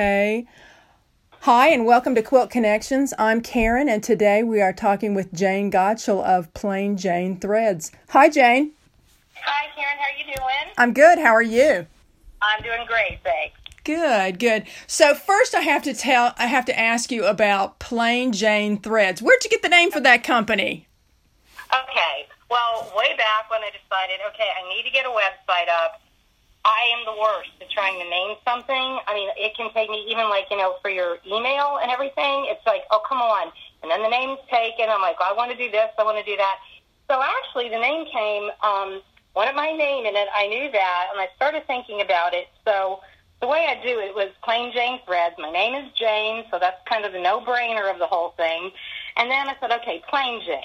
Hey. Hi, and welcome to Quilt Connections. I'm Karen, and today we are talking with Jane Gottschall of Plain Jane Threads. Hi, Jane. Hi, Karen. How are you doing? I'm good. How are you? I'm doing great, thanks. Good, good. So first, I have to tell, I have to ask you about Plain Jane Threads. Where'd you get the name for that company? Okay. Well, way back when I decided, okay, I need to get a website up. I am the worst at trying to name something. I mean, it can take me even like you know for your email and everything. It's like, oh come on, and then the name's taken. I'm like, I want to do this, I want to do that. So actually, the name came. Um, wanted my name in it. I knew that, and I started thinking about it. So the way I do it was plain Jane Threads. My name is Jane, so that's kind of the no-brainer of the whole thing. And then I said, okay, plain Jane.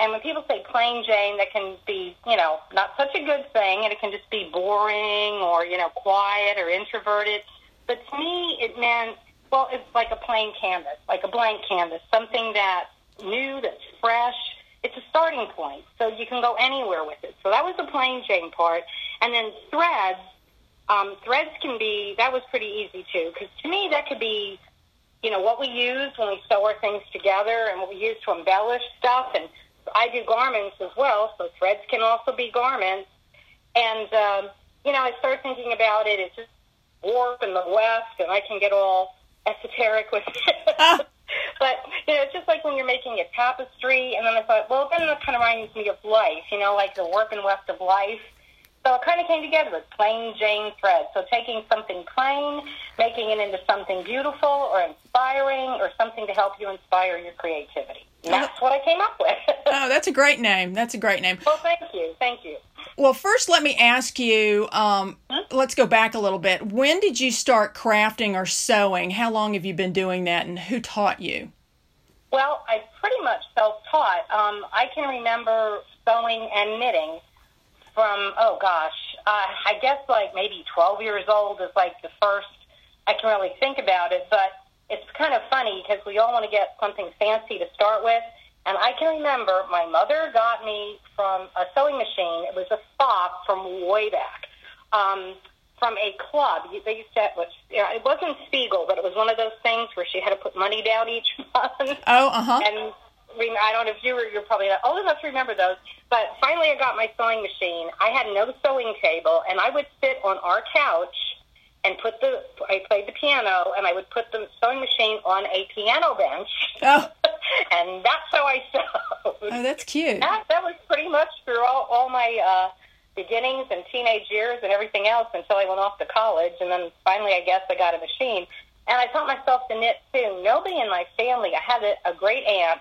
And when people say plain Jane, that can be, you know, not such a good thing, and it can just be boring or, you know, quiet or introverted. But to me, it meant, well, it's like a plain canvas, like a blank canvas, something that's new, that's fresh. It's a starting point, so you can go anywhere with it. So that was the plain Jane part. And then threads, um, threads can be, that was pretty easy too, because to me, that could be, you know, what we use when we sew our things together and what we use to embellish stuff. And I do garments as well, so threads can also be garments. And, um, you know, I started thinking about it. It's just warp in the weft, and I can get all esoteric with it. but, you know, it's just like when you're making a tapestry, and then I thought, well, then that kind of reminds me of life, you know, like the warp and weft of life. So it kind of came together with plain Jane thread. So taking something plain, making it into something beautiful or inspiring or something to help you inspire your creativity. And that's what I came up with. oh, that's a great name. That's a great name. Well, thank you. Thank you. Well, first, let me ask you um, hmm? let's go back a little bit. When did you start crafting or sewing? How long have you been doing that, and who taught you? Well, I pretty much self taught. Um, I can remember sewing and knitting from oh gosh, uh, I guess like maybe 12 years old is like the first I can really think about it. But it's kind of funny because we all want to get something fancy to start with. And I can remember my mother got me from a sewing machine. It was a sock from way back. Um, from a club. They used to, which you know, it wasn't Spiegel, but it was one of those things where she had to put money down each month. Oh, uh huh. And I don't know if you were, you're probably not old enough to remember those. But finally, I got my sewing machine. I had no sewing table, and I would sit on our couch and put the. I played the piano, and I would put the sewing machine on a piano bench. Oh. and that's how I sewed. Oh, that's cute. That, that was pretty much through all, all my uh, beginnings and teenage years and everything else until I went off to college, and then finally, I guess I got a machine. And I taught myself to knit too. Nobody in my family. I had a, a great aunt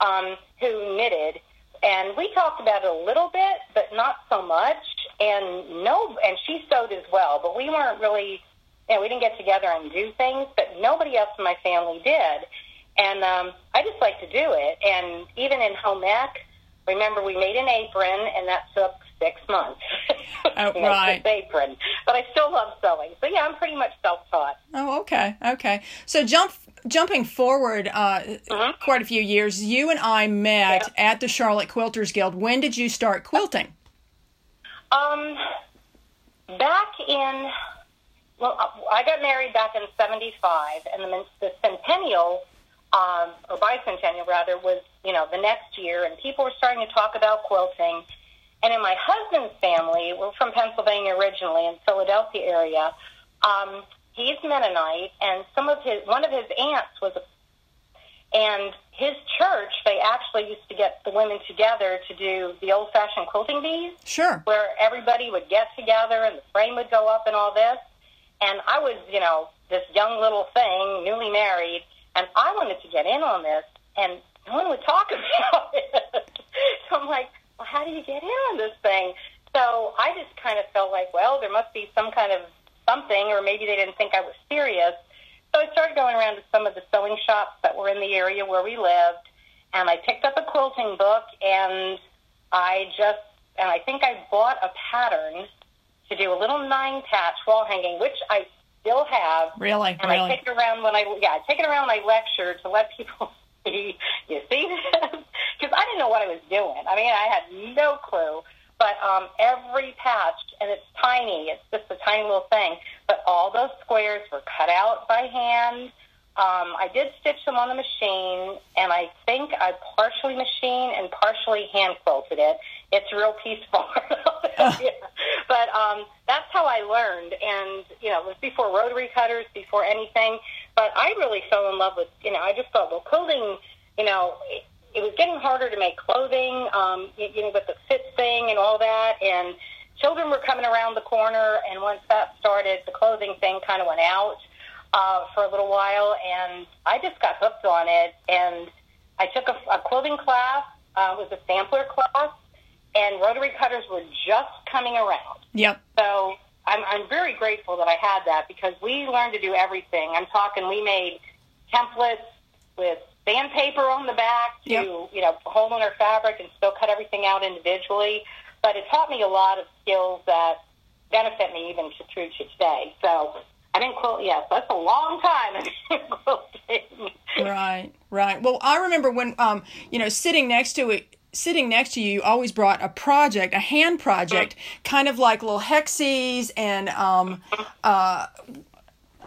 um, who knitted, and we talked about it a little bit, but not so much. And no, and she sewed as well, but we weren't really, you know, we didn't get together and do things. But nobody else in my family did, and um, I just like to do it. And even in home ec, remember we made an apron, and that took six months. Oh, right. apron. But I still love sewing. So yeah, I'm pretty much self-taught. Oh, okay, okay. So jump jumping forward uh, uh-huh. quite a few years, you and I met at the Charlotte Quilters Guild. When did you start quilting? Um, back in well, I got married back in '75, and the, the centennial um, or bicentennial rather was you know the next year, and people were starting to talk about quilting. And in my husband's family, we're from Pennsylvania originally, in Philadelphia area. Um, he's Mennonite, and some of his one of his aunts was a and his church, they actually used to get the women together to do the old fashioned quilting bees. Sure. Where everybody would get together and the frame would go up and all this. And I was, you know, this young little thing, newly married, and I wanted to get in on this, and no one would talk about it. so I'm like, well, how do you get in on this thing? So I just kind of felt like, well, there must be some kind of something, or maybe they didn't think I was serious. So I started going around to some of the sewing shops that were in the area where we lived, and I picked up a quilting book, and I just, and I think I bought a pattern to do a little nine patch wall hanging, which I still have. Really, and really. I take it around when I, yeah, I take it around when I lecture to let people see. You see this? Because I didn't know what I was doing. I mean, I had no clue But um, every patch, and it's tiny, it's just a tiny little thing, but all those squares were cut out by hand. Um, I did stitch them on the machine, and I think I partially machine and partially hand quilted it. It's real peaceful. yeah. But um, that's how I learned, and you know, it was before rotary cutters, before anything. But I really fell in love with, you know, I just thought, well, quilting, you know, it, it was getting harder to make clothing, um, you, you know, with the fit thing and all that, and children were coming around the corner, and once that started, the clothing thing kind of went out uh, for a little while, and I just got hooked on it. And I took a, a quilting class, uh, it was a sampler class, and rotary cutters were just coming around. Yep. So I'm, I'm very grateful that I had that because we learned to do everything. I'm talking, we made templates with sandpaper on the back to, Yep. you know, hold on our fabric and still cut everything out individually. But it taught me a lot of skills that benefit me even to, through to today. So I didn't quilt, yes, that's a long time quilting. Right, right. Well, I remember when, um, you know, sitting next to it, sitting next to you, you always brought a project, a hand project, kind of like little hexes and um, uh,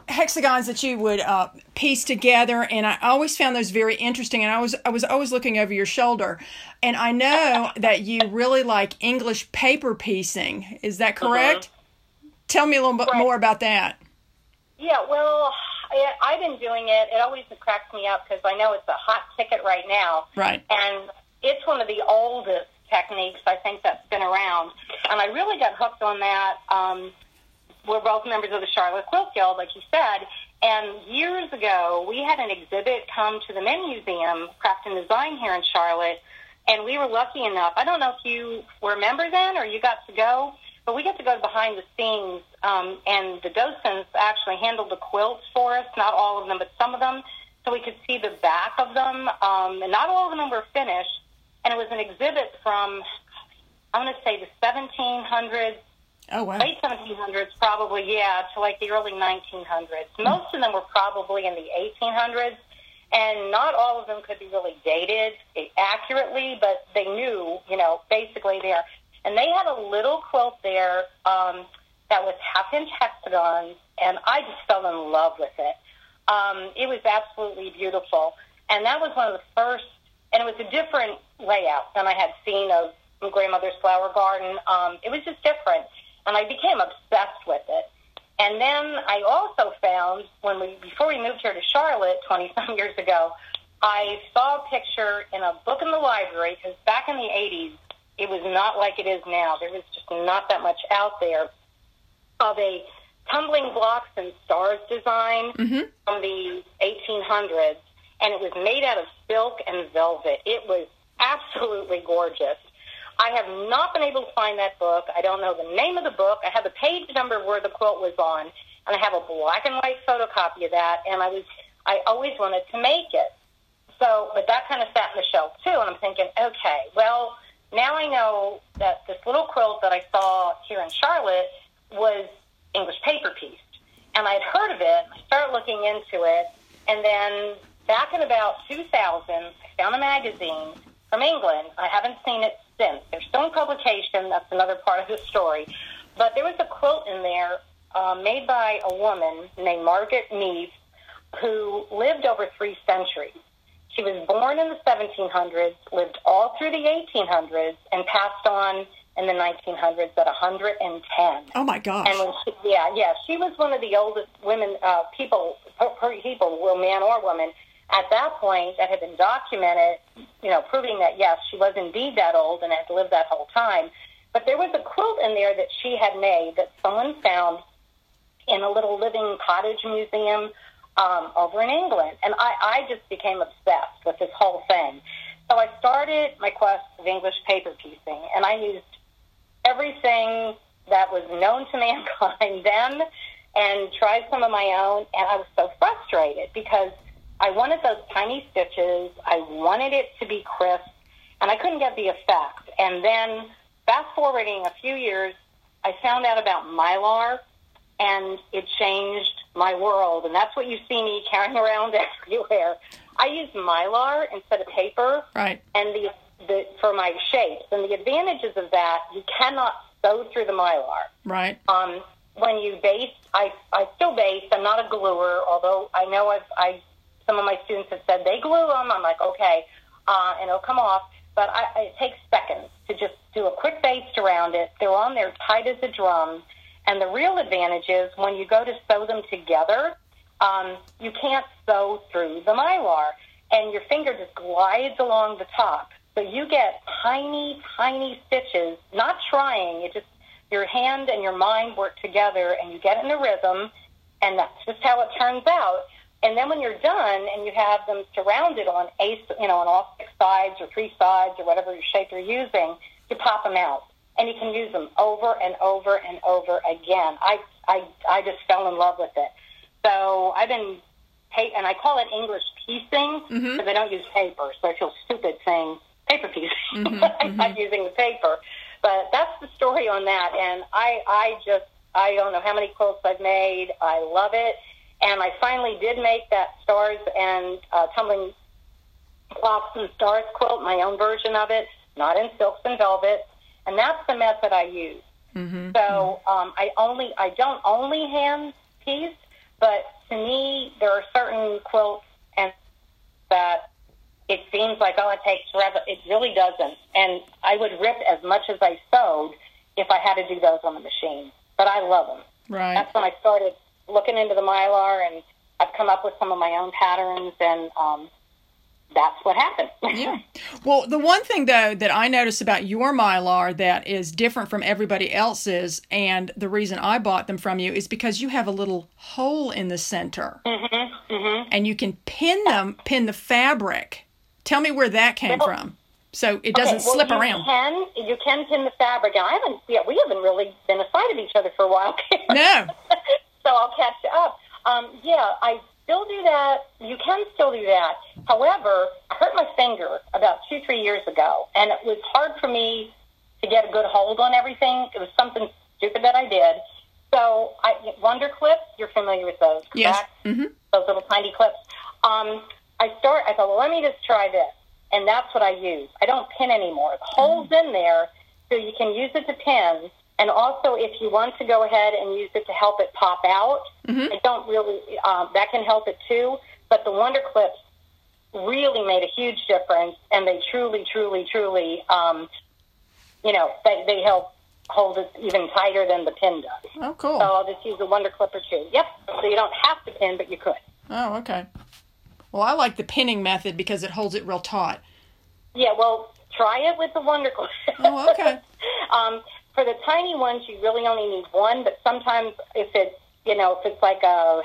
hexagons that you would uh, piece together. And I always found those very interesting. And I was, I was always looking over your shoulder. And I know that you really like English paper piecing. Is that correct? Tell me a little bit Right. more about that. Yeah, well, I, I've been doing it. It always cracks me up because I know it's a hot ticket right now. Right. And it's one of the oldest techniques I think that's been around. And I really got hooked on that. Um, we're both members of the Charlotte Quilt Guild, like you said. And years ago, we had an exhibit come to the Mint Museum, Craft and Design here in Charlotte. And we were lucky enough. I don't know if you were a member then or you got to go, but we got to go behind the scenes. Um, and the docents actually handled the quilts for us, not all of them, but some of them, so we could see the back of them. Um, and not all of them were finished. And it was an exhibit from, I'm going to say, the 1700s Oh, wow. late 1700s, probably, yeah, to like the early 1900s. Most of them were probably in the 1800s, and not all of them could be really dated accurately, but they knew, you know, basically there. And they had a little quilt there um, that was half-inch hexagons, and I just fell in love with it. Um, it was absolutely beautiful, and that was one of the first. And it was a different layout than I had seen of grandmother's flower garden. Um, it was just different, and I became obsessed with it. And then I also found when we before we moved here to Charlotte twenty some years ago, I saw a picture in a book in the library because back in the eighties it was not like it is now. There was just not that much out there of a tumbling blocks and stars design Mhm. from the 1800s, and it was made out of silk and velvet. It was absolutely gorgeous. I have not been able to find that book. I don't know the name of the book. I have the page number where the quilt was on, and I have a black and white photocopy of that. And I was, I always wanted to make it. So, but that kind of sat in the shelf too. And I'm thinking, okay, well, now I know that this little quilt that I saw here in Charlotte was English paper pieced, and I'd heard of it. I started looking into it, and then back in about 2000, I found a magazine from England. I haven't seen it since. They're still in publication. That's another part of the story. But there was a quilt in there uh, made by a woman named Margaret Mead who lived over three centuries. She was born in the 1700s, lived all through the 1800s, and passed on in the 1900s at 110. Oh, my gosh. And when she, yeah, yeah, she was one of the oldest women, uh, people, per, per people, well, man or woman, at that point that had been documented, you know, proving that yes, she was indeed that old and had lived that whole time. But there was a quilt in there that she had made that someone found in a little living cottage museum um, over in England, and I, I just became obsessed with this whole thing. So I started my quest of English paper piecing, and I used everything that was known to mankind then and tried some of my own, and I was so frustrated because I wanted those tiny stitches. I wanted it to be crisp, and I couldn't get the effect. And then, fast forwarding a few years, I found out about Mylar, and it changed my world. And that's what you see me carrying around everywhere. I use Mylar instead of paper, right. and the the, for my shapes. And the advantages of that, you cannot sew through the mylar. Right. Um, when you base, I, I still base. I'm not a gluer, although I know I've, I, some of my students have said they glue them. I'm like, okay, uh, and it'll come off. But I, it takes seconds to just do a quick baste around it. They're on there tight as a drum. And the real advantage is when you go to sew them together, um, you can't sew through the mylar, and your finger just glides along the top. So you get tiny, tiny stitches, not trying. It just your hand and your mind work together, and you get in a rhythm, and that's just how it turns out. And then when you're done and you have them surrounded on ace, you know, on all six sides or three sides or whatever shape you're using, you pop them out, and you can use them over and over and over again. I I I just fell in love with it. So I've been, and I call it English piecing because Mm-hmm. I don't use paper, so I feel stupid saying paper piecing. Mhm, I'm not using the paper, but that's the story on that. And I, I just, I don't know how many quilts I've made. I love it, and I finally did make that stars and uh, tumbling blocks and stars quilt, my own version of it, not in silks and velvet, and that's the method I use. Mm-hmm. So um, I only I don't only hand piece, but to me there are certain quilts and that it seems like oh it takes forever. It really doesn't, and I would rip as much as I sewed if I had to do those on the machine. But I love them. Right. That's when I started looking into the mylar, and I've come up with some of my own patterns, and um, that's what happened. Yeah. Well, the one thing though that I notice about your mylar that is different from everybody else's, and the reason I bought them from you is because you have a little hole in the center, mm-hmm, mm-hmm. and you can pin them, pin the fabric. Tell me where that came Well- from, so it doesn't Okay, well, slip you around. Can you can pin the fabric? And I haven't. Yeah, we haven't really been aside of each other for a while. No. So I'll catch you up. Um, yeah, I still do that. You can still do that. However, I hurt my finger about two, three years ago, and it was hard for me to get a good hold on everything. It was something stupid that I did. So, I, Wonder Clips, you're familiar with those, Yes. Mm-hmm. those little tiny clips. Um, I start. I thought, well, let me just try this, and that's what I use. I don't pin anymore. The holes in there, so you can use it to pin, and also if you want to go ahead and use it to help it pop out, Mhm. I don't really. Um, that can help it too. But the Wonder Clips really made a huge difference, and they truly, truly, truly, um, you know, they they help hold it even tighter than the pin does. Oh, cool. So I'll just use a Wonder Clip or two. Yep. So you don't have to pin, but you could. Oh, okay. Well, I like the pinning method because it holds it real taut. Yeah, well, try it with the Wonder Clip. Oh, okay. um, for the tiny ones, you really only need one, but sometimes if it's, you know, if it's like a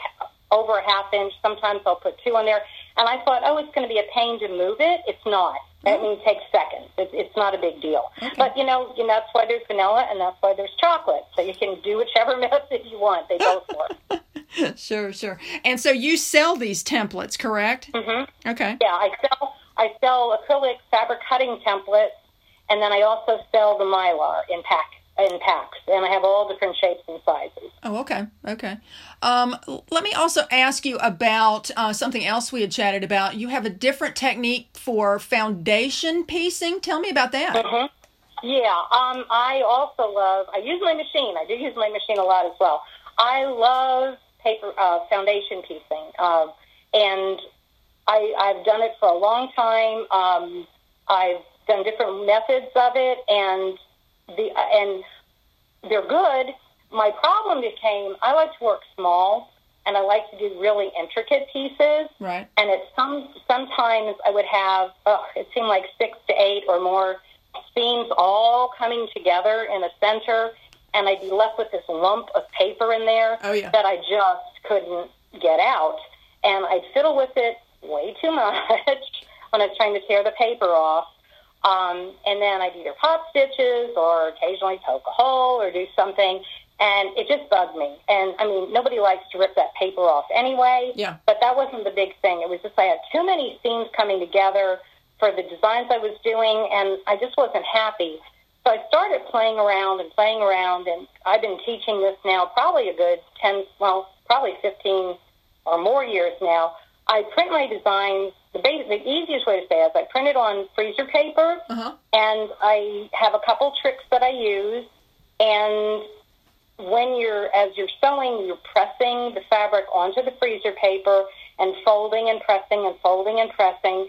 over a half inch, sometimes I'll put two on there. And I thought, oh, it's going to be a pain to move it. It's not. I mean, it takes seconds. It's, it's not a big deal. Okay. But, you know, you know, that's why there's vanilla and that's why there's chocolate. So you can do whichever method you want. They both work. sure, sure. And so you sell these templates, correct? hmm Okay. Yeah, I sell I sell acrylic fabric cutting templates, and then I also sell the mylar in pack in packs, and I have all different shapes and sizes. Oh, okay, okay. Um, let me also ask you about uh, something else we had chatted about. You have a different technique for foundation piecing. Tell me about that. hmm Yeah, um, I also love. I use my machine. I do use my machine a lot as well. I love paper uh, foundation piecing, um, and I, I've done it for a long time. Um, I've done different methods of it, and the and they're good. My problem became I like to work small, and I like to do really intricate pieces. Right. And it's some sometimes I would have oh, it seemed like six to eight or more seams all coming together in a center, and I'd be left with this lump of paper in there Oh, yeah. that I just couldn't get out. And I'd fiddle with it way too much when I was trying to tear the paper off. Um, and then I'd either pop stitches or occasionally poke a hole or do something. And it just bugged me. And I mean, nobody likes to rip that paper off anyway. Yeah. But that wasn't the big thing. It was just I had too many seams coming together for the designs I was doing, and I just wasn't happy. So I started playing around and playing around, and I've been teaching this now probably a good 10, well, probably 15 or more years now. I print my designs. The, base, the easiest way to say it is I print it on freezer paper, Uh-huh. and I have a couple tricks that I use. And when you're, as you're sewing, you're pressing the fabric onto the freezer paper and folding and pressing and folding and pressing.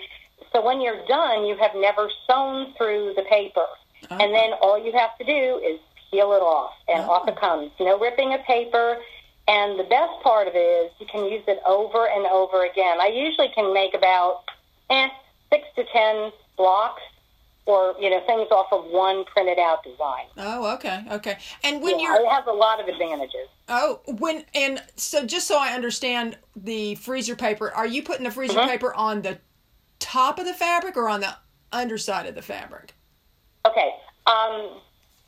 So when you're done, you have never sewn through the paper. And then all you have to do is peel it off, and Oh. off it comes. No ripping of paper. And the best part of it is you can use it over and over again. I usually can make about eh, six to ten blocks or, you know, things off of one printed out design. Oh, okay, okay. And when Yeah, you're it has a lot of advantages. oh, when and so just so I understand the freezer paper, are you putting the freezer Mm-hmm. paper on the top of the fabric or on the underside of the fabric? Okay. Um,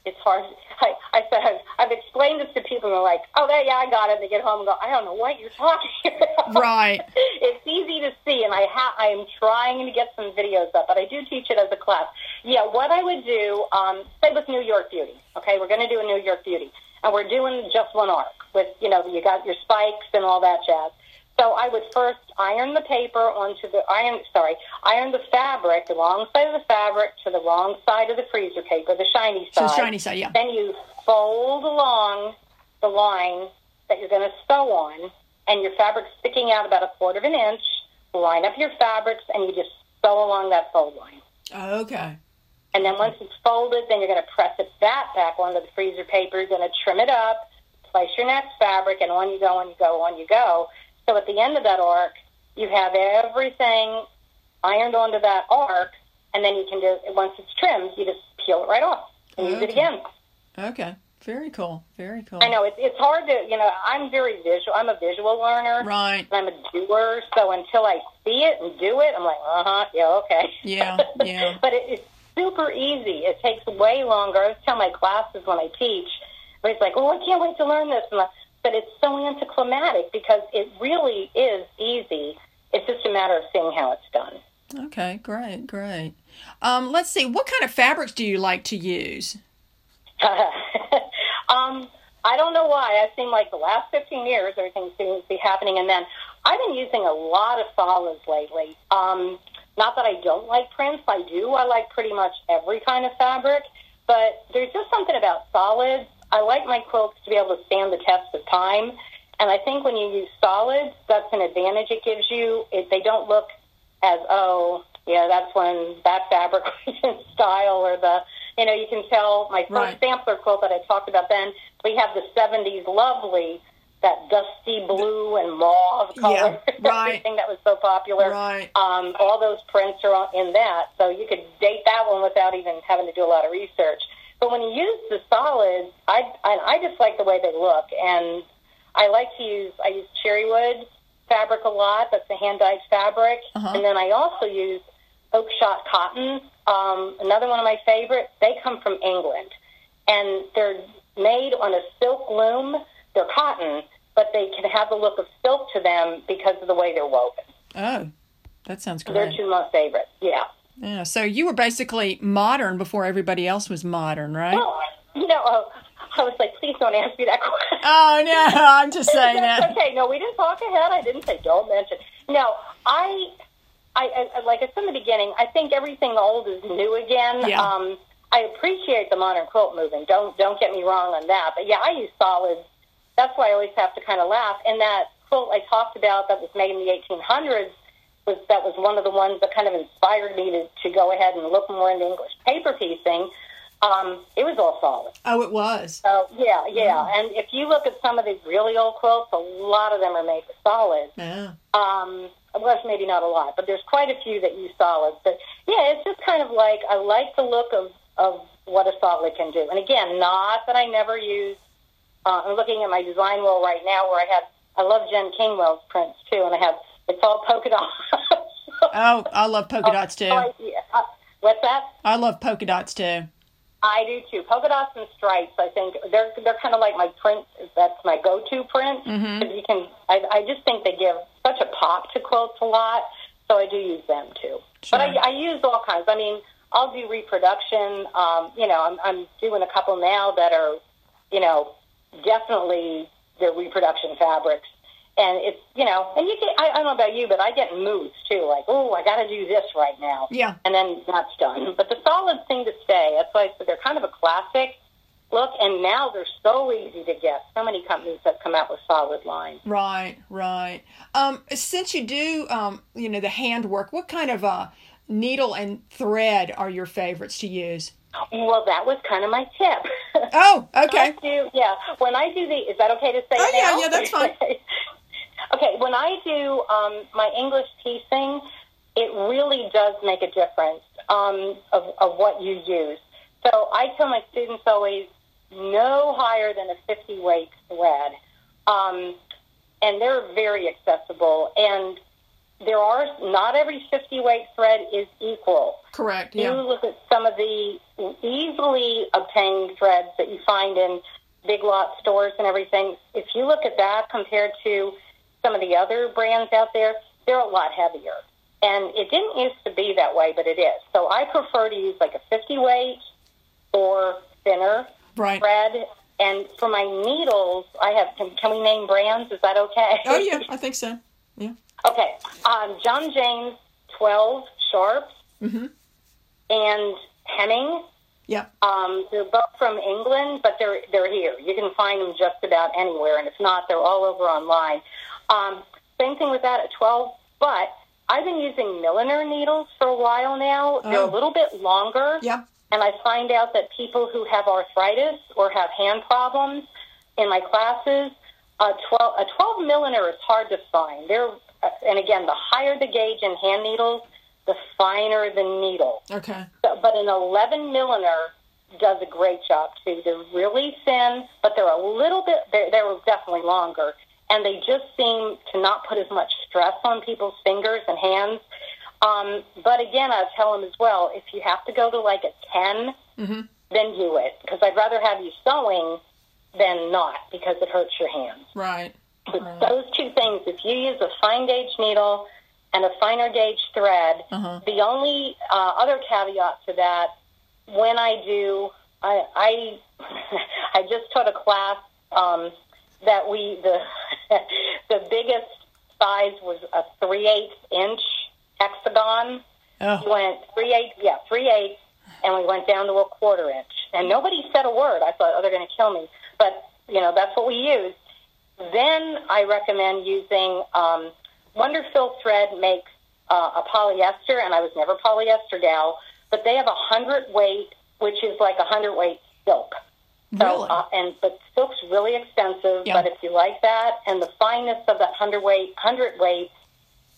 it's hard. I, I said I've, I've explained this to people, and they're like, "Oh, yeah, I got it." They get home and go, "I don't know what you're talking about." Right. it's easy to see, and I ha- I am trying to get some videos up, but I do teach it as a class. Yeah, what I would do, um, say with New York Beauty. Okay, we're going to do a New York Beauty, and we're doing just one arc with you know you got your spikes and all that jazz. So I would first iron the paper onto the iron. Sorry, iron the fabric, the wrong side of the fabric to the wrong side of the freezer paper, the shiny So side. the shiny side, yeah. Then you fold along the line that you're going to sew on, and your fabric's sticking out about a quarter of an inch. Line up your fabrics, and you just sew along that fold line. Okay. And then once it's folded, then you're going to press it that back onto the freezer paper. You're going to trim it up, place your next fabric, and on you go, on you go, on you go. So at the end of that arc, you have everything ironed onto that arc, and then you can just, once it's trimmed, you just peel it right off and use it again. Okay. Very cool. Very cool. I know it's it's hard to you know I'm very visual. I'm a visual learner. Right. I'm a doer. So until I see it and do it, I'm like, uh huh, yeah, okay. Yeah, yeah. but it, it's super easy. It takes way longer. I always tell my classes when I teach, but it's like, oh, I can't wait to learn this. And I- But it's so anticlimactic because it really is easy. It's just a matter of seeing how it's done. Okay, great, great. Um, let's see, what kind of fabrics do you like to use? um, I don't know why. I seem like the last 15 years, everything seems to be happening. And then I've been using a lot of solids lately. Um, not that I don't like prints. I do. I like pretty much every kind of fabric. But there's just something about solids. I like my quilts to be able to stand the test of time. And I think when you use solids, that's an advantage it gives you. It, they don't look as, oh, yeah, that's when that fabric was in style or the, you know, you can tell my first Right. sampler quilt that I talked about then, we have the 70s lovely, that dusty blue and mauve color, Yeah, right. everything that was so popular. Right. Um, all those prints are in that, so you could date that one without even having to do a lot of research. But when you use the solids, I, I, I just like the way they look, and I like to use, I use Cherrywood fabric a lot. That's a hand-dyed fabric. Uh-huh. And then I also use oak shot cotton. Um, another one of my favorite. They come from England, and they're made on a silk loom. They're cotton, but they can have the look of silk to them because of the way they're woven. Oh, that sounds great. They're two of my favorites. Yeah. Yeah, so you were basically modern before everybody else was modern, right? Well, you know, uh, I was like, please don't ask me that question. Oh, no, I'm just saying that. okay. No, we didn't talk ahead. I didn't say don't mention. No, I, I, I like I said in the beginning. I think everything old is new again. Yeah. Um, I appreciate the modern quilt movement. Don't don't get me wrong on that. But yeah, I use solids. That's why I always have to kind of laugh. And that quilt I talked about that was made in the 1800s was that was one of the ones that kind of inspired me to, to go ahead and look more into English paper piecing. Um, it was all solid. Oh, it was. So yeah, yeah. And if you look at some of these really old quilts, a lot of them are made with solids. Yeah. Um, well, maybe not a lot, but there's quite a few that use solids. But yeah, it's just kind of like I like the look of of what a solid can do. And again, not that I never use. Uh, I'm looking at my design wall right now where I have. I love Jen Kingwell's prints too, and I have it's all polka dots. Oh, I love polka dots too. Oh, yeah. Uh, what's that? I love polka dots too. I do too. Polka dots and stripes. I think they're they're kind of like my print. That's my go-to print. Mhm. 'Cause You can. I, I just think they give such a pop to quilts a lot. So I do use them too. But I, Sure. I use all kinds. I mean, I'll do reproduction. Um, you know, I'm I'm doing a couple now that are, you know, definitely they're reproduction fabrics. And it's you know, and you get I, I don't know about you, but I get moods too, like oh, I got to do this right now, Yeah. and then that's done. But the solid thing to stay. That's why I said they're kind of a classic look, and now they're so easy to get. So many companies have come out with solid lines. Right, right. Um, since you do, um, you know, the handwork, what kind of uh, needle and thread are your favorites to use? Well, that was kind of my tip. Oh, I okay. do, yeah. When I do the, is that okay to say Oh, it yeah, yeah, that's fine. okay, when I do um, my English piecing, it really does make a difference um, of, of what you use. So I tell my students always, no higher than a 50 weight thread. Um, and they're very accessible. And there are, not every 50 weight thread is equal Correct. Yeah. you look at some of the easily obtained threads that you find in big lot stores and everything. If you look at that compared to some of the other brands out there, they're a lot heavier. And it didn't used to be that way, but it is. So I prefer to use like a 50 weight or thinner Right. thread. And for my needles, I have, can, can we name brands? Is that okay? Oh yeah, I think so. Yeah. Okay. Um, John James 12 Sharps Mhm. and Hemming. Yeah. Um, they're both from England, but they're they're here. You can find them just about anywhere, and if not, they're all over online. Um, same thing with that at 12. But I've been using milliner needles for a while now. They're Oh. a little bit longer. Yeah. And I find out that people who have arthritis or have hand problems in my classes, a 12, a 12 milliner is hard to find. They're, uh, and again, the higher the gauge in hand needles, the finer the needle. Okay. So, but an 11 milliner does a great job too. They're really thin, but they're a little bit, they're, they're definitely longer. And they just seem to not put as much stress on people's fingers and hands. Um, but again, I tell them as well, if you have to go to like a 10, Mhm. then do it. Because I'd rather have you sewing than not because it hurts your hands. Right. Right. those two things, if you use a fine gauge needle and a finer gauge thread, Uh-huh. the only uh, other caveat to that, when I do, I I, I just taught a class um, that we the the biggest size was a three eighths inch hexagon. We Oh. went three eighths, yeah, three eighths, and we went down to a quarter inch. And nobody said a word. I thought, oh, they're going to kill me. But you know, that's what we used. Then I recommend using um, WonderFil thread makes uh, a polyester, and I was never polyester gal, but they have a hundred weight, which is like a hundred weight silk. So, uh, and but silk's really expensive. Yeah. But if you like that, and the fineness of that hundred weight, hundred weight,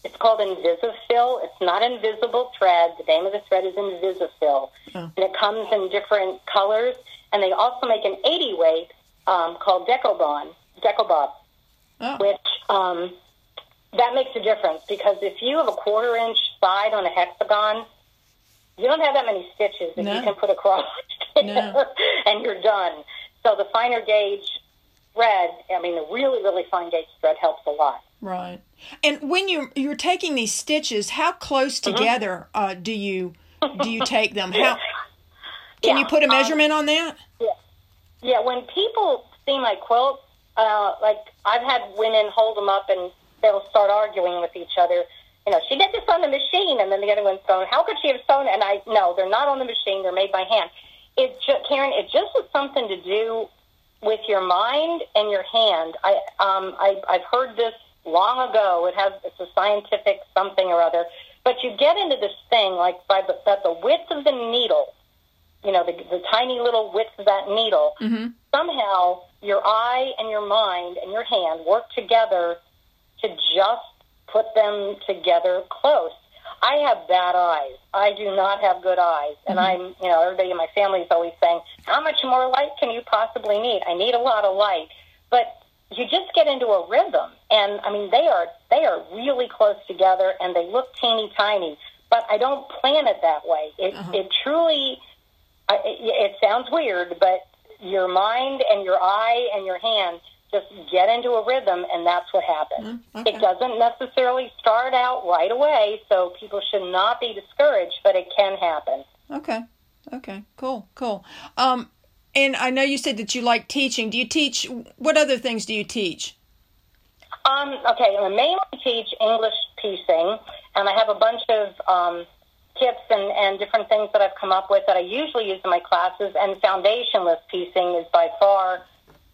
it's called InvisaFil. It's not invisible thread. The name of the thread is InvisaFil, Oh. and it comes in different colors. And they also make an eighty weight um, called Decobon, Decobob Oh. which um, that makes a difference because if you have a quarter inch side on a hexagon, you don't have that many stitches that No. you can put across No. and you're done. So the finer gauge thread, I mean, the really, really fine gauge thread helps a lot. Right. And when you're you're taking these stitches, how close Mm-hmm. together uh, do you do you take them? How can you put a um, measurement on that? Yeah, Yeah. when people see my quilts, uh, like I've had women hold them up and they'll start arguing with each other. You know, she did this on the machine, and then the other one's going, "How could she have sewn?" it?" And I, no, they're not on the machine; they're made by hand. It, ju- Karen, it just has something to do with your mind and your hand. I, um, I, I've heard this long ago. It has it's a scientific something or other. But you get into this thing like by the, that the width of the needle, you know, the, the tiny little width of that needle Mm-hmm. somehow your eye and your mind and your hand work together to just put them together close. I have bad eyes. I do not have good eyes. And I'm, you know, everybody in my family is always saying, how much more light can you possibly need? I need a lot of light. But you just get into a rhythm. And I mean, they are, they are really close together and they look teeny tiny, but I don't plan it that way. It, Uh-huh. it truly, it, it sounds weird, but your mind and your eye and your hand just get into a rhythm, and that's what happens. Mm, okay. It doesn't necessarily start out right away, so people should not be discouraged, but it can happen. Okay. Okay. Cool. Cool. Um, and I know you said that you like teaching. Do you teach? What other things do you teach? Um, okay, I mainly teach English piecing, and I have a bunch of um, tips and, and different things that I've come up with that I usually use in my classes. And foundationless piecing is by far,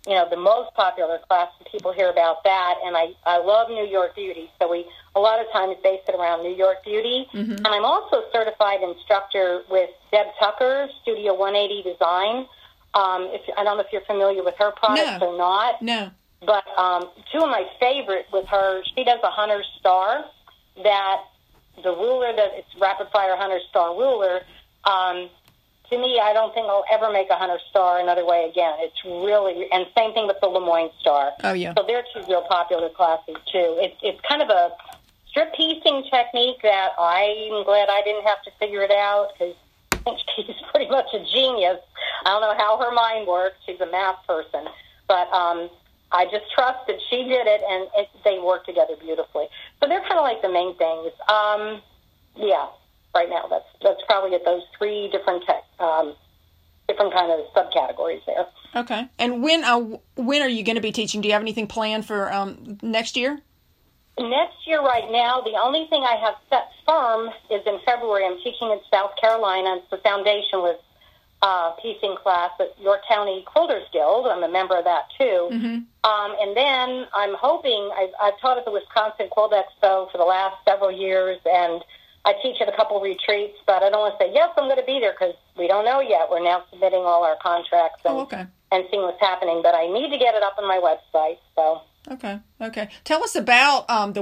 you know, the most popular class. and People hear about that, and I I love New York Beauty. So we a lot of times base it around New York Beauty, Mm-hmm. and I'm also a certified instructor with Deb Tucker, Studio 180 Design. Um, if I don't know if you're familiar with her products No. or not. No. But um, two of my favorite with her, she does a Hunter Star. That the ruler that it's rapid fire Hunter Star ruler. Um, to me, I don't think I'll ever make a Hunter Star another way again. It's really and same thing with the Lemoyne Star. Oh yeah. So they're two real popular classes too. It's it's kind of a strip piecing technique that I'm glad I didn't have to figure it out because I think she's pretty much a genius. I don't know how her mind works. She's a math person, but um, I just trust that she did it and it, they work together beautifully. So they're kind of like the main things. Um, yeah, right now that's that's probably at those three different tech, um, different kind of subcategories there. Okay. And when uh, when are you going to be teaching? Do you have anything planned for um, next year? Next year, right now, the only thing I have set firm is in February. I'm teaching in South Carolina. It's the foundationless uh, piecing class at York County Quilters Guild. I'm a member of that too. Um, and then I'm hoping I've, I've taught at the Wisconsin Quilt Expo for the last several years, and I teach at a couple retreats. But I don't want to say yes, I'm going to be there because we don't know yet. We're now submitting all our contracts and Oh, okay. and seeing what's happening. But I need to get it up on my website. So. Okay. Okay. Tell us about um, the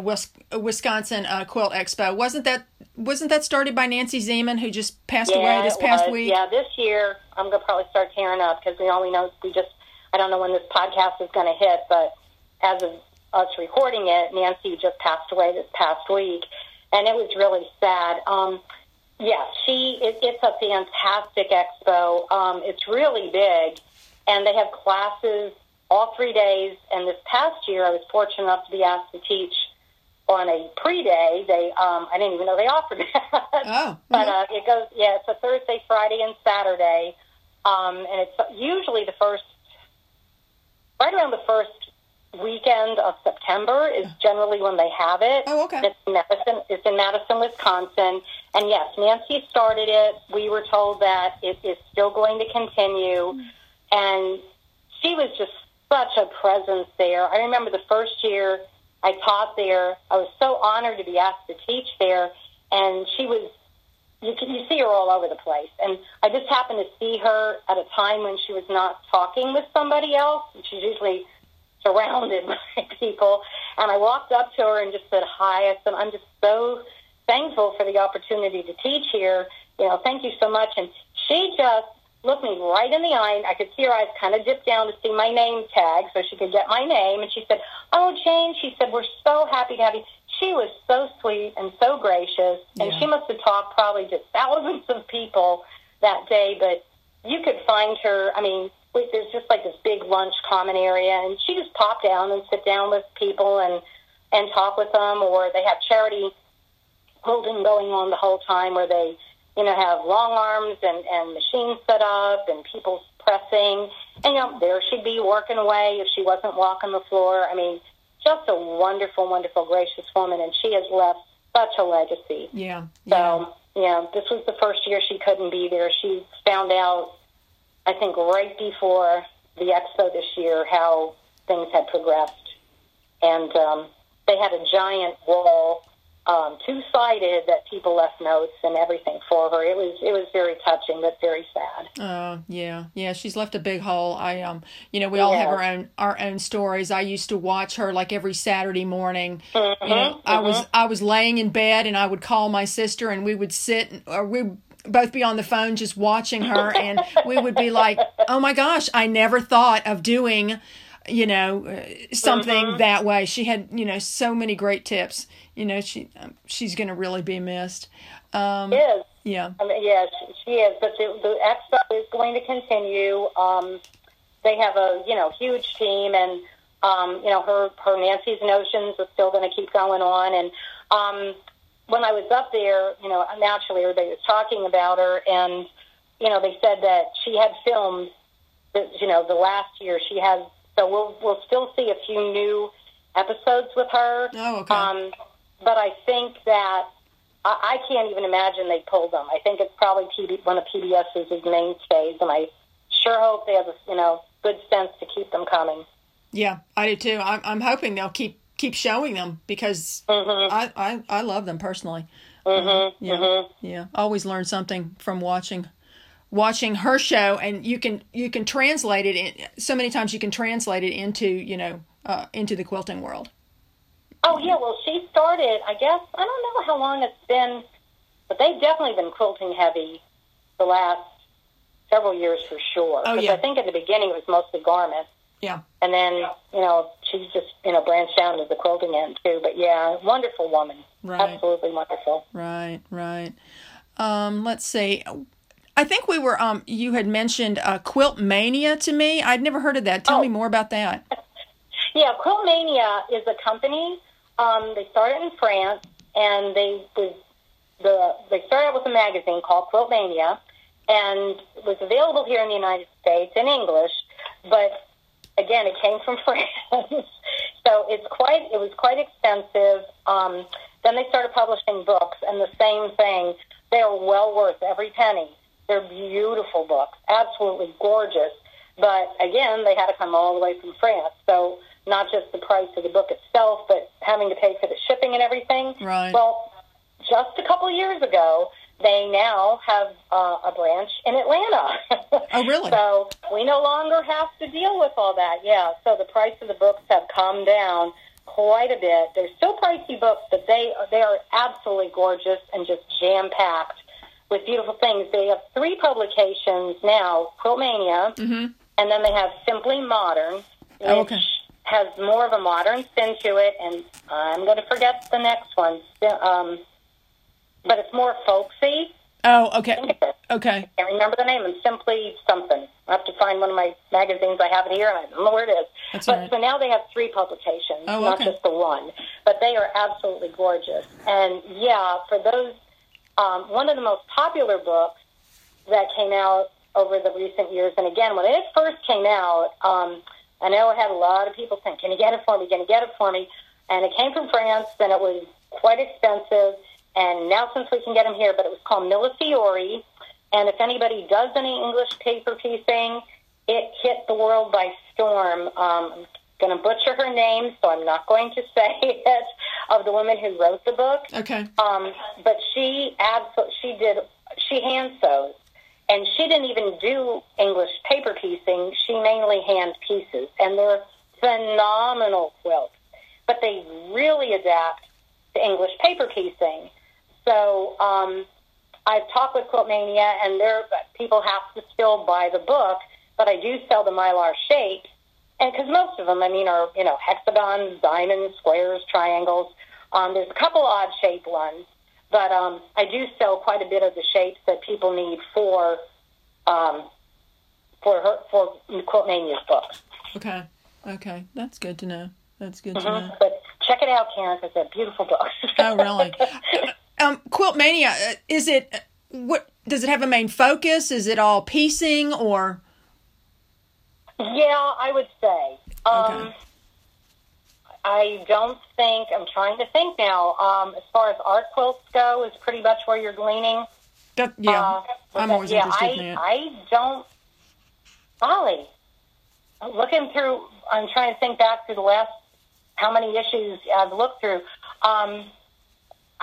Wisconsin uh, Quilt Expo. Wasn't that wasn't that started by Nancy Zieman, who just passed away this past was. week? Yeah, this year I'm gonna probably start tearing up because we only know we just I don't know when this podcast is going to hit, but as of us recording it, Nancy just passed away this past week, and it was really sad. Um, yeah, she it, it's a fantastic expo. Um, it's really big, and they have classes all three days. And this past year, I was fortunate enough to be asked to teach on a pre-day. They um, I didn't even know they offered that. Oh. But uh, it goes, yeah, it's a Thursday, Friday, and Saturday, um, and it's usually the first, right around the first weekend of September is generally when they have it. Oh, okay. It's in Madison. It's in Madison, Wisconsin, and yes, Nancy started it. We were told that it is still going to continue, and she was just such a presence there. I remember the first year I taught there. I was so honored to be asked to teach there, and she was. You can you see her all over the place, and I just happened to see her at a time when she was not talking with somebody else. She's usually surrounded by people, and I walked up to her and just said hi. I said, "I'm just so thankful for the opportunity to teach here. You know, thank you so much." And she just looked me right in the eye. and I could see her eyes kind of dip down to see my name tag so she could get my name. And she said, Oh, Jane, she said, we're so happy to have you. She was so sweet and so gracious. And Yeah. she must have talked probably to thousands of people that day. But you could find her, I mean, there's just like this big lunch common area. And she just pop down and sit down with people and, and talk with them. Or they have charity holding going on the whole time where they, you know, have long arms and, and machines set up and people pressing. And, you know, there she'd be working away if she wasn't walking the floor. I mean, just a wonderful, wonderful, gracious woman. And she has left such a legacy. Yeah. Yeah. So, yeah, this was the first year she couldn't be there. She found out, I think, right before the expo this year how things had progressed. And um, they had a giant wall, um, two sided, that people left notes and everything for her. It was it was very touching, but very sad. Oh yeah, yeah. She's left a big hole. I um, you know, we all have our own our own stories. I used to watch her like every Saturday morning. Mm-hmm, You know, I was I was laying in bed and I would call my sister and we would sit or we both be on the phone just watching her and we would be like, oh my gosh, I never thought of doing. You know, uh, something Mm-hmm. that way. She had, you know, so many great tips. You know, she um, she's going to really be missed. Um, is. yeah. I mean, yeah, she, she is. But the, the expo is going to continue. Um, they have a you know huge team, and um, you know her her Nancy's notions is still going to keep going on. And um, when I was up there, you know, naturally everybody was talking about her, and you know they said that she had filmed. that, You know, the last year she has. So we'll we'll still see a few new episodes with her. Oh, okay. Um, but I think that I, I can't even imagine they pulled them. I think it's probably PB, one of PBS's mainstays, and I sure hope they have a you know good sense to keep them coming. Yeah, I do too. I'm, I'm hoping they'll keep keep showing them because Mm-hmm. I, I I love them personally. Mm-hmm. Yeah, Mm-hmm. yeah. Always learn something from watching watching her show, and you can you can translate it. In, so many times you can translate it into you know uh, into the quilting world. Oh yeah, well she started. I guess I don't know how long it's been, but they've definitely been quilting heavy the last several years for sure. Oh, yeah. I think in the beginning it was mostly garments, Yeah, and then you know she's just you know branched out into the quilting end too. But yeah, wonderful woman, Right. absolutely wonderful. right, right. Um, let's see. I think we were um you had mentioned uh, Quiltmania to me. I'd never heard of that. Tell Oh. me more about that. Yeah, Quiltmania is a company. Um, they started in France, and they was the they started out with a magazine called Quiltmania, and it was available here in the United States in English, but again, it came from France, so it's quite it was quite expensive. Um, then they started publishing books, and the same thing. They are well worth every penny. They're beautiful books, absolutely gorgeous. But again, they had to come all the way from France. So not just the price of the book itself, but having to pay for the shipping and everything. Right. Well, just a couple of years ago, they now have uh, a branch in Atlanta. Oh, really? So we no longer have to deal with all that. Yeah. So the price of the books have come down quite a bit. They're still pricey books, but they they are absolutely gorgeous and just jam packed with beautiful things. They have three publications now: Quiltmania, Mm-hmm. and then they have Simply Modern, which Oh, okay. has more of a modern spin to it. And I'm going to forget the next one, um, but it's more folksy. Oh, okay, okay. can't remember the name. And simply something. I have to find one of my magazines. I have it here, and I don't know where it is. That's but right. so now they have three publications, Oh, not okay. just the one. But they are absolutely gorgeous. And yeah, for those, um, one of the most popular books that came out over the recent years. And again, when it first came out, um, I know I had a lot of people saying, "Can you get it for me? Can you get it for me?" And it came from France, and it was quite expensive. And now, since we can get them here, but it was called Millefiori. And if anybody does any English paper piecing, it hit the world by storm. Um, I'm going to butcher her name, so I'm not going to say it. Of the woman who wrote the book, Okay. um, but she absolutely she did she hand sews, and she didn't even do English paper piecing. She mainly hand pieces, and they're phenomenal quilts. But they really adapt to English paper piecing. So um, I've talked with Quiltmania, and there people have to still buy the book, but I do sell the mylar shapes, and because most of them, I mean, are you know hexagons, diamonds, squares, triangles. Um, there's a couple odd shaped ones, but um, I do sell quite a bit of the shapes that people need for um, for her for Quiltmania's book. Okay. Okay. That's good to know. That's good to know. But check it out, Karen, because they're beautiful books. Oh, really? um, Quiltmania, uh, is it, uh, what, does it have a main focus? Is it all piecing or? Yeah, I would say. Um, Okay. I don't think, I'm trying to think now, um, as far as art quilts go, is pretty much where you're leaning. That, yeah. Uh, I'm always yeah, interested I, in that. I don't, Golly, looking through, I'm trying to think back through the last, how many issues I've looked through. Um,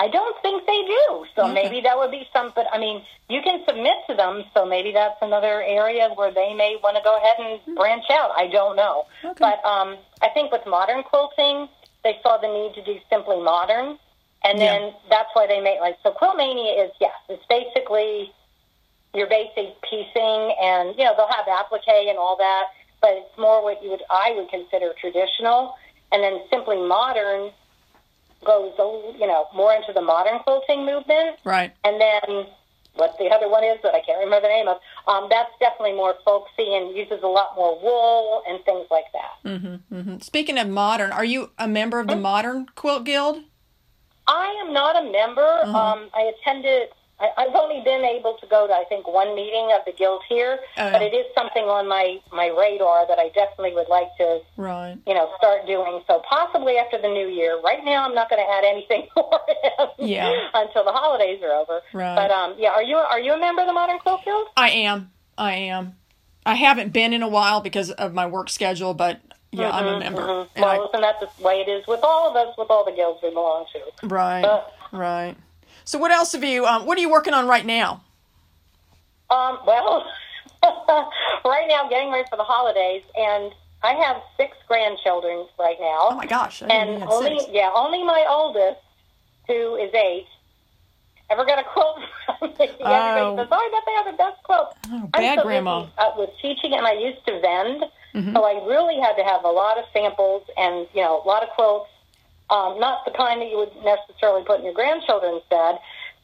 I don't think they do. So Okay. maybe that would be some, but I mean, you can submit to them. So maybe that's another area where they may want to go ahead and branch out. I don't know. Okay. But um, I think with modern quilting, they saw the need to do simply modern. And then Yeah. that's why they made like, so Quiltmania is, yes, it's basically your basic piecing and, you know, they'll have applique and all that, but it's more what you would, I would consider traditional. And then simply modern goes, a- you know, more into the modern quilting movement. Right. And then what the other one is that I can't remember the name of, um, that's definitely more folksy and uses a lot more wool and things like that. Mm-hmm, mm-hmm. Speaking of modern, are you a member of the Modern Quilt Guild? I am not a member. Um, I attended I, I've only been able to go to I think one meeting of the guild here, Oh. but it is something on my my radar that I definitely would like to Right. you know start doing. So possibly after the new year. Right now, I'm not going to add anything for him Yeah. until the holidays are over. Right. But um, yeah, are you are you a member of the Modern Quilt Guild? I am. I am. I haven't been in a while because of my work schedule, but yeah, I'm a member. And Mm-hmm, Well, I- listen, that's the way it is with all of us, with all the guilds we belong to. right. Uh, right. So what else have you? Um, what are you working on right now? Um, well, right now, getting ready for the holidays, and I have six grandchildren right now. Oh my gosh! And only six. yeah, only my oldest, who is eight, ever got a quilt from me. Everybody Oh. says, "Oh, I bet they have the best quilt." Oh, I'm bad so grandma. busy, uh, with teaching, and I used to vend, Mm-hmm. so I really had to have a lot of samples and you know a lot of quilts. Um, not the kind that you would necessarily put in your grandchildren's bed.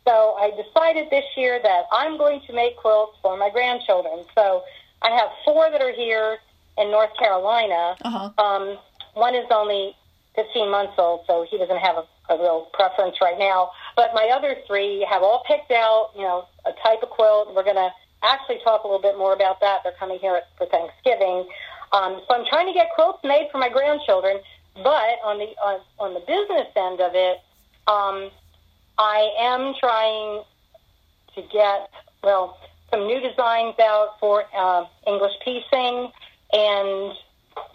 So I decided this year that I'm going to make quilts for my grandchildren. So I have four that are here in North Carolina. Uh-huh. Um, one is only 15 months old, so he doesn't have a, a real preference right now. But my other three have all picked out, you know, a type of quilt. We're going to actually talk a little bit more about that. They're coming here for Thanksgiving. Um, so I'm trying to get quilts made for my grandchildren. But on the on, on the business end of it, um, I am trying to get well some new designs out for uh, English piecing and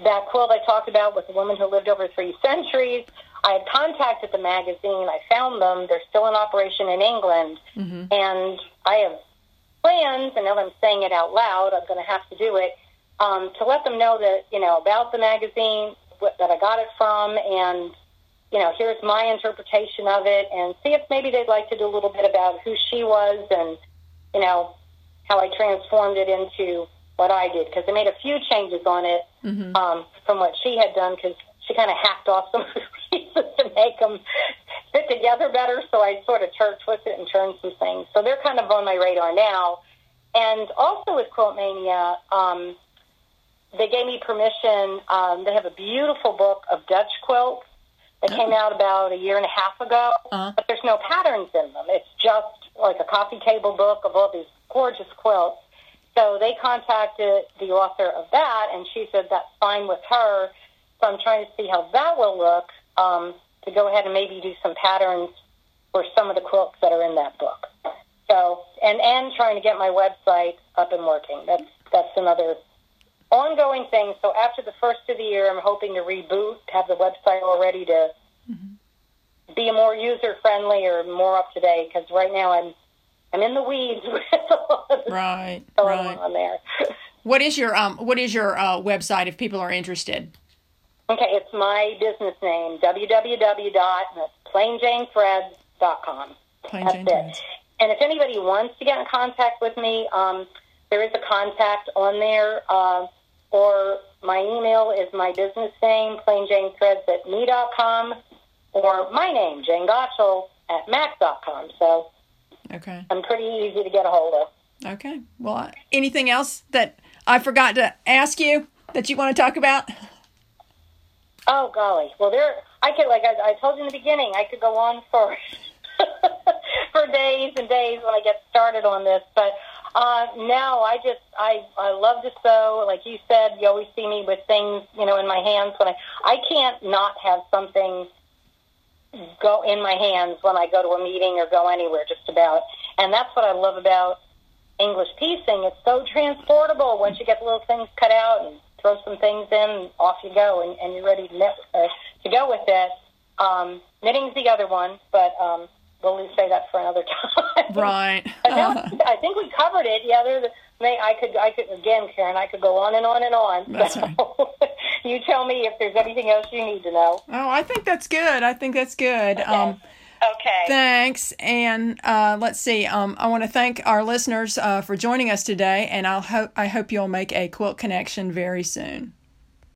that quilt I talked about with the woman who lived over three centuries. I had contacted the magazine. I found them. They're still in operation in England, and I have plans. And now that I'm saying it out loud, I'm going to have to do it um, to let them know that you know about the magazine what, that I got it from, and you know here's my interpretation of it, and see if maybe they'd like to do a little bit about who she was and you know how I transformed it into what I did because I made a few changes on it um, from what she had done because she kind of hacked off some of the pieces to make them fit together better. So I sort of tur twisted and turned some things. So they're kind of on my radar now. And also with Quiltmania, um, they gave me permission. Um, they have a beautiful book of Dutch quilts that came out about a year and a half ago, Uh-huh. but there's no patterns in them. It's just like a coffee table book of all these gorgeous quilts. So they contacted the author of that, and she said that's fine with her. So I'm trying to see how that will look um, to go ahead and maybe do some patterns for some of the quilts that are in that book. So and and trying to get my website up and working. That's that's another ongoing thing. So after the first of the year, I'm hoping to reboot, have the website all ready to be more user friendly or more up to date. Because right now I'm I'm in the weeds with a lot of Right. going Right. on there. What is your um? What is your uh, website if people are interested? Okay, it's my business name, www.plainjanethreads.com. Plain That's Jane it. Threads. And if anybody wants to get in contact with me, um, there is a contact on there, uh, or my email is my business name, plainjanethreads at me.com, or my name, Jane Gottschall, at mac.com. So Okay. I'm pretty easy to get a hold of. Okay. Well, anything else that I forgot to ask you that you want to talk about? Oh golly! Well, there I could like I, I told you in the beginning, I could go on for for days and days when I get started on this. But uh, now I just I I love to sew. Like you said, you always see me with things you know in my hands when I I can't not have something go in my hands when I go to a meeting or go anywhere. Just about, and that's what I love about English piecing. It's so transportable once you get the little things cut out and throw some things in, off you go, and, and you're ready to, knit, uh, to go with it. Um, knitting's the other one, but um, we'll say that for another time. Right. Now, I think we covered it. Yeah, there's. May I could I could again, Karen. I could go on and on and on. That's So you tell me if there's anything else you need to know. Oh, I think that's good. I think that's good. Um, Okay. thanks. And uh, let's see. Um, I want to thank our listeners uh, for joining us today, and I'll hope I hope you'll make a quilt connection very soon.